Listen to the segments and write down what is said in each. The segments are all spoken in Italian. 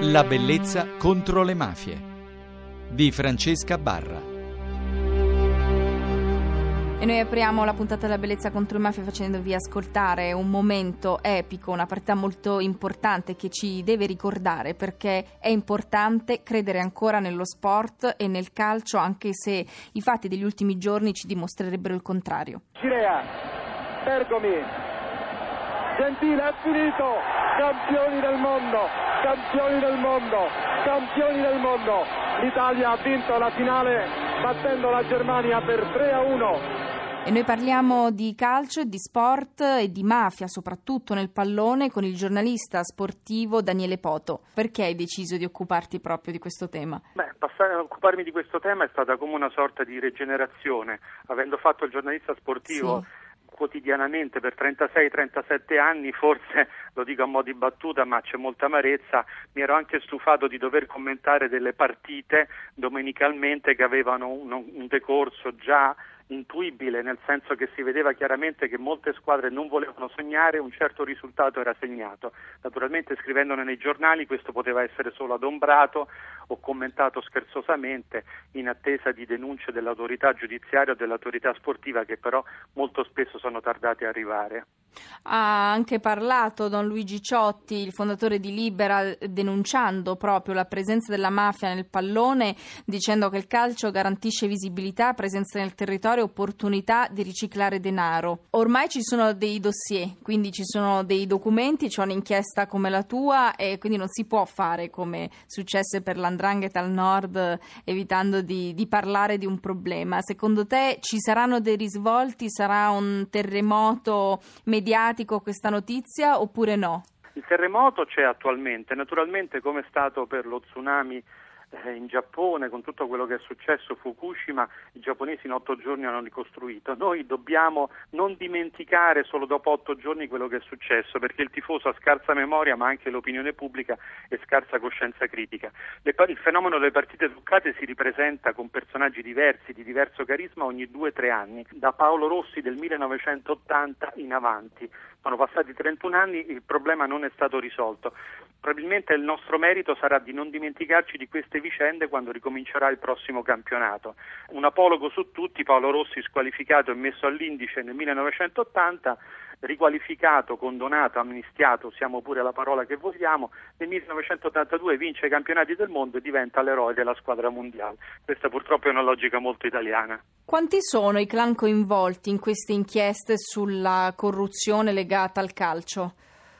La bellezza contro le mafie di Francesca Barra. E noi apriamo la puntata della bellezza contro le mafie facendovi ascoltare un momento epico, una partita molto importante che ci deve ricordare perché è importante credere ancora nello sport e nel calcio anche se i fatti degli ultimi giorni ci dimostrerebbero il contrario. Cirea, Bergomi, Gentile è finito, campioni del mondo, campioni del mondo, campioni del mondo. L'Italia ha vinto la finale battendo la Germania per 3 a 1. E noi parliamo di calcio di sport e di mafia, soprattutto nel pallone, con il giornalista sportivo Daniele Poto. Perché hai deciso di occuparti proprio di questo tema? Beh, passare a occuparmi di questo tema è stata come una sorta di rigenerazione. Avendo fatto il giornalista sportivo sì quotidianamente per 36-37 anni, forse lo dico a mo' di battuta, ma c'è molta amarezza, mi ero anche stufato di dover commentare delle partite domenicalmente che avevano un, un decorso già intuibile, nel senso che si vedeva chiaramente che molte squadre non volevano sognare, un certo risultato era segnato. Naturalmente scrivendone nei giornali questo poteva essere solo adombrato o commentato scherzosamente in attesa di denunce dell'autorità giudiziaria o dell'autorità sportiva che però molto spesso sono tardate a arrivare. Ha anche parlato Don Luigi Ciotti, il fondatore di Libera, denunciando proprio la presenza della mafia nel pallone, dicendo che il calcio garantisce visibilità, presenza nel territorio e opportunità di riciclare denaro. Ormai ci sono dei dossier, quindi ci sono dei documenti, c'è un'inchiesta come la tua e quindi non si può fare come successe per l'Andrangheta al nord, evitando di, di parlare di un problema. Secondo te ci saranno dei risvolti? Sarà un terremoto mediatico? Mediatico questa notizia oppure no? Il terremoto c'è attualmente, naturalmente come è stato per lo tsunami in Giappone, con tutto quello che è successo, Fukushima, i giapponesi in otto giorni hanno ricostruito. Noi dobbiamo non dimenticare solo dopo otto giorni quello che è successo, perché il tifoso ha scarsa memoria, ma anche l'opinione pubblica e scarsa coscienza critica. il fenomeno delle partite truccate si ripresenta con personaggi diversi, di diverso carisma, ogni due o tre anni, da Paolo Rossi del 1980 in avanti. Sono passati 31 anni, il problema non è stato risolto. Probabilmente il nostro merito sarà di non dimenticarci di queste vicende quando ricomincerà il prossimo campionato. Un apologo su tutti, Paolo Rossi squalificato e messo all'indice nel 1980 riqualificato, condonato, amnistiato, usiamo pure la parola che vogliamo, nel 1982 vince i campionati del mondo e diventa l'eroe della squadra mondiale. Questa purtroppo è una logica molto italiana. Quanti sono i clan coinvolti in queste inchieste sulla corruzione legata al calcio?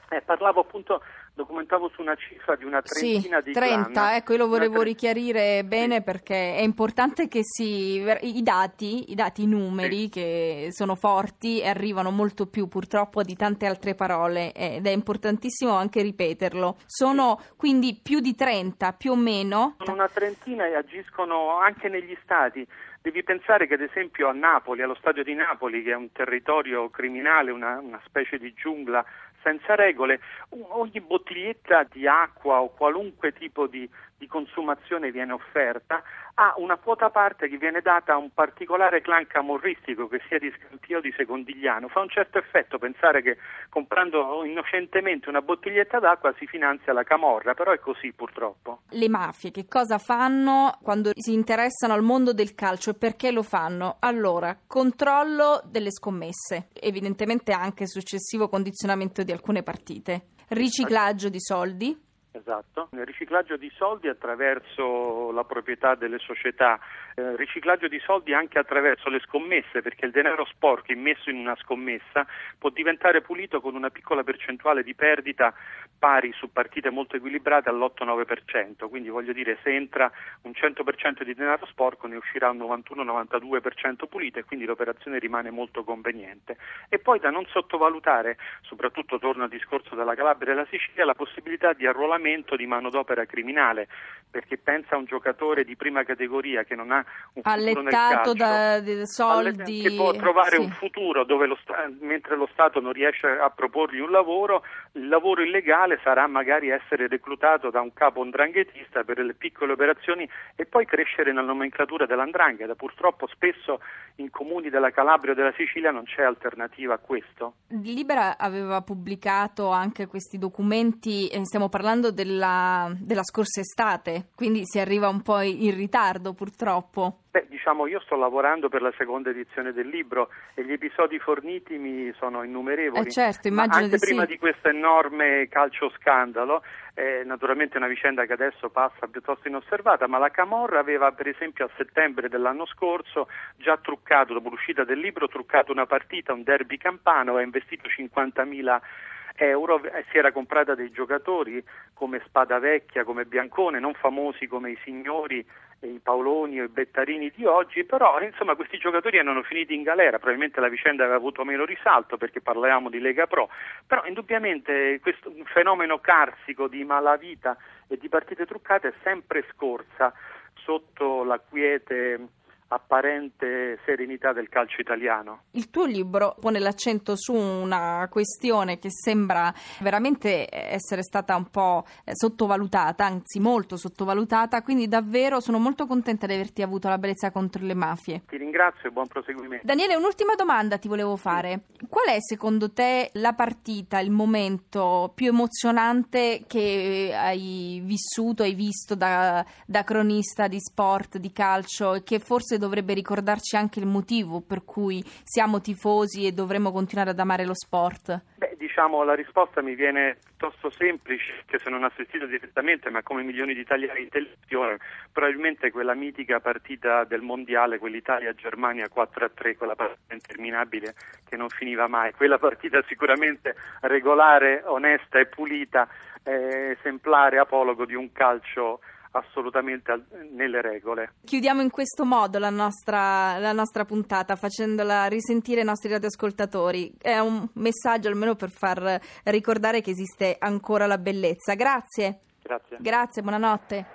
Eh, parlavo appunto documentavo su una cifra di una trentina sì, di 30, clan. ecco, io lo volevo richiarire bene sì. perché è importante che si, i dati, i dati, i numeri sì. che sono forti e arrivano molto più purtroppo di tante altre parole ed è importantissimo anche ripeterlo. Sono quindi più di 30, più o meno? Sono una trentina e agiscono anche negli stati. Devi pensare che ad esempio a Napoli, allo stadio di Napoli, che è un territorio criminale, una, una specie di giungla senza regole, ogni bottiglietta di acqua o qualunque tipo di, di consumazione viene offerta ha una quota parte che viene data a un particolare clan camorristico che sia di Scampia o di Secondigliano. Fa un certo effetto pensare che comprando innocentemente una bottiglietta d'acqua si finanzia la camorra, però è così purtroppo. Le mafie che cosa fanno quando si interessano al mondo del calcio e perché lo fanno? Allora, controllo delle scommesse, evidentemente anche successivo condizionamento di alcune partite, riciclaggio di soldi Esatto, il riciclaggio di soldi attraverso la proprietà delle società, eh, riciclaggio di soldi anche attraverso le scommesse, perché il denaro sporco immesso in una scommessa può diventare pulito con una piccola percentuale di perdita pari su partite molto equilibrate all'8-9%, quindi voglio dire se entra un 100% di denaro sporco ne uscirà un 91-92% pulito e quindi l'operazione rimane molto conveniente. E poi da non sottovalutare, soprattutto torno al discorso della Calabria e della Sicilia, la possibilità di arruolamento di manodopera criminale, perché pensa a un giocatore di prima categoria che non ha un allettato da soldi che può trovare sì. un futuro dove lo sta, mentre lo Stato non riesce a proporgli un lavoro, il lavoro illegale sarà magari essere reclutato da un capo andranghetista per le piccole operazioni e poi crescere nella nomenclatura dell'andrangheta. Purtroppo spesso in comuni della Calabria o della Sicilia non c'è alternativa a questo. Libera aveva pubblicato anche questi documenti, eh, stiamo parlando della, della scorsa estate, quindi si arriva un po' in ritardo purtroppo. Beh, diciamo, io sto lavorando per la seconda edizione del libro e gli episodi forniti mi sono innumerevoli. Eh certo, immagino anche di prima sì. di questo enorme calcio scandalo, eh, naturalmente è una vicenda che adesso passa piuttosto inosservata, ma la Camorra aveva per esempio a settembre dell'anno scorso già truccato, dopo l'uscita del libro, truccato una partita, un derby campano, ha investito 50.000 euro, eh, si era comprata dei giocatori come Spadavecchia, come Biancone, non famosi come i signori i Paoloni o i Bettarini di oggi, però insomma questi giocatori erano finiti in galera, probabilmente la vicenda aveva avuto meno risalto perché parlavamo di Lega Pro, però indubbiamente questo fenomeno carsico di malavita e di partite truccate è sempre scorsa sotto la quiete apparente serenità del calcio italiano. Il tuo libro pone l'accento su una questione che sembra veramente essere stata un po' sottovalutata, anzi molto sottovalutata, quindi davvero sono molto contenta di averti avuto la bellezza contro le mafie. Ti ringrazio e buon proseguimento. Daniele, un'ultima domanda ti volevo fare. Qual è secondo te la partita, il momento più emozionante che hai vissuto, hai visto da, da cronista di sport, di calcio e che forse dovrebbe ricordarci anche il motivo per cui siamo tifosi e dovremmo continuare ad amare lo sport? Beh, diciamo la risposta mi viene piuttosto semplice, che se non assistito direttamente, ma come milioni di italiani in televisione, probabilmente quella mitica partita del mondiale, quell'Italia-Germania 4-3, quella partita interminabile che non finiva mai, quella partita sicuramente regolare, onesta e pulita, eh, esemplare apologo di un calcio assolutamente nelle regole. Chiudiamo in questo modo la nostra, la nostra, puntata facendola risentire ai nostri radioascoltatori. È un messaggio almeno per far ricordare che esiste ancora la bellezza. Grazie. Grazie. Grazie, buonanotte.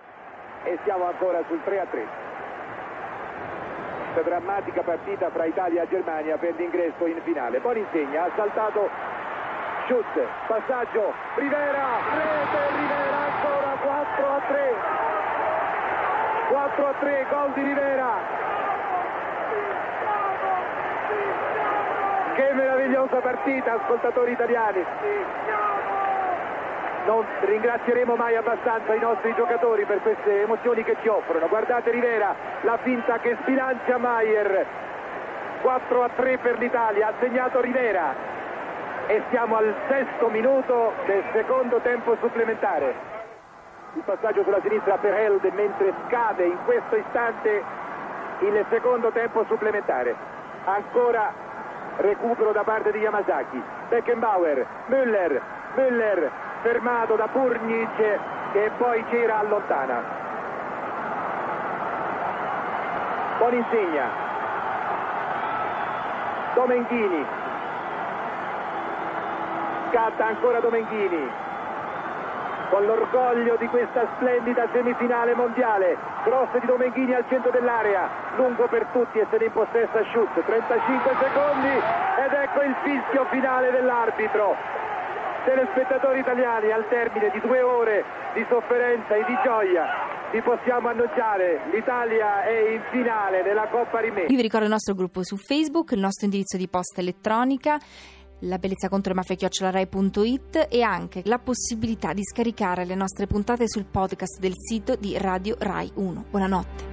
E siamo ancora sul 3 a 3. Questa drammatica partita fra Italia e Germania per l'ingresso in finale. Poi insegna, ha saltato Schutz, passaggio, Rivera, rete Rivera ancora 4 a 3. 4 a 3, gol di Rivera. Che meravigliosa partita, ascoltatori italiani. Non ringrazieremo mai abbastanza i nostri giocatori per queste emozioni che ci offrono. Guardate Rivera, la finta che sbilancia Maier. 4 a 3 per l'Italia, ha segnato Rivera. E siamo al sesto minuto del secondo tempo supplementare il passaggio sulla sinistra per Held mentre scade in questo istante il secondo tempo supplementare. Ancora recupero da parte di Yamazaki. Beckenbauer, Müller Müller fermato da Purnic che poi c'era allontana. Boninsegna Domenghini. Scatta ancora Domenghini con l'orgoglio di questa splendida semifinale mondiale. Cross di Domenghini al centro dell'area, lungo per tutti e se ne impossessa Schutz, 35 secondi ed ecco il fischio finale dell'arbitro. Telespettatori italiani al termine di due ore di sofferenza e di gioia vi possiamo annunciare l'Italia è in finale della Coppa Rimè. Io vi ricordo il nostro gruppo su Facebook, il nostro indirizzo di posta elettronica la bellezza contro le mafie chiocciolarai.it e anche la possibilità di scaricare le nostre puntate sul podcast del sito di Radio Rai 1. Buonanotte.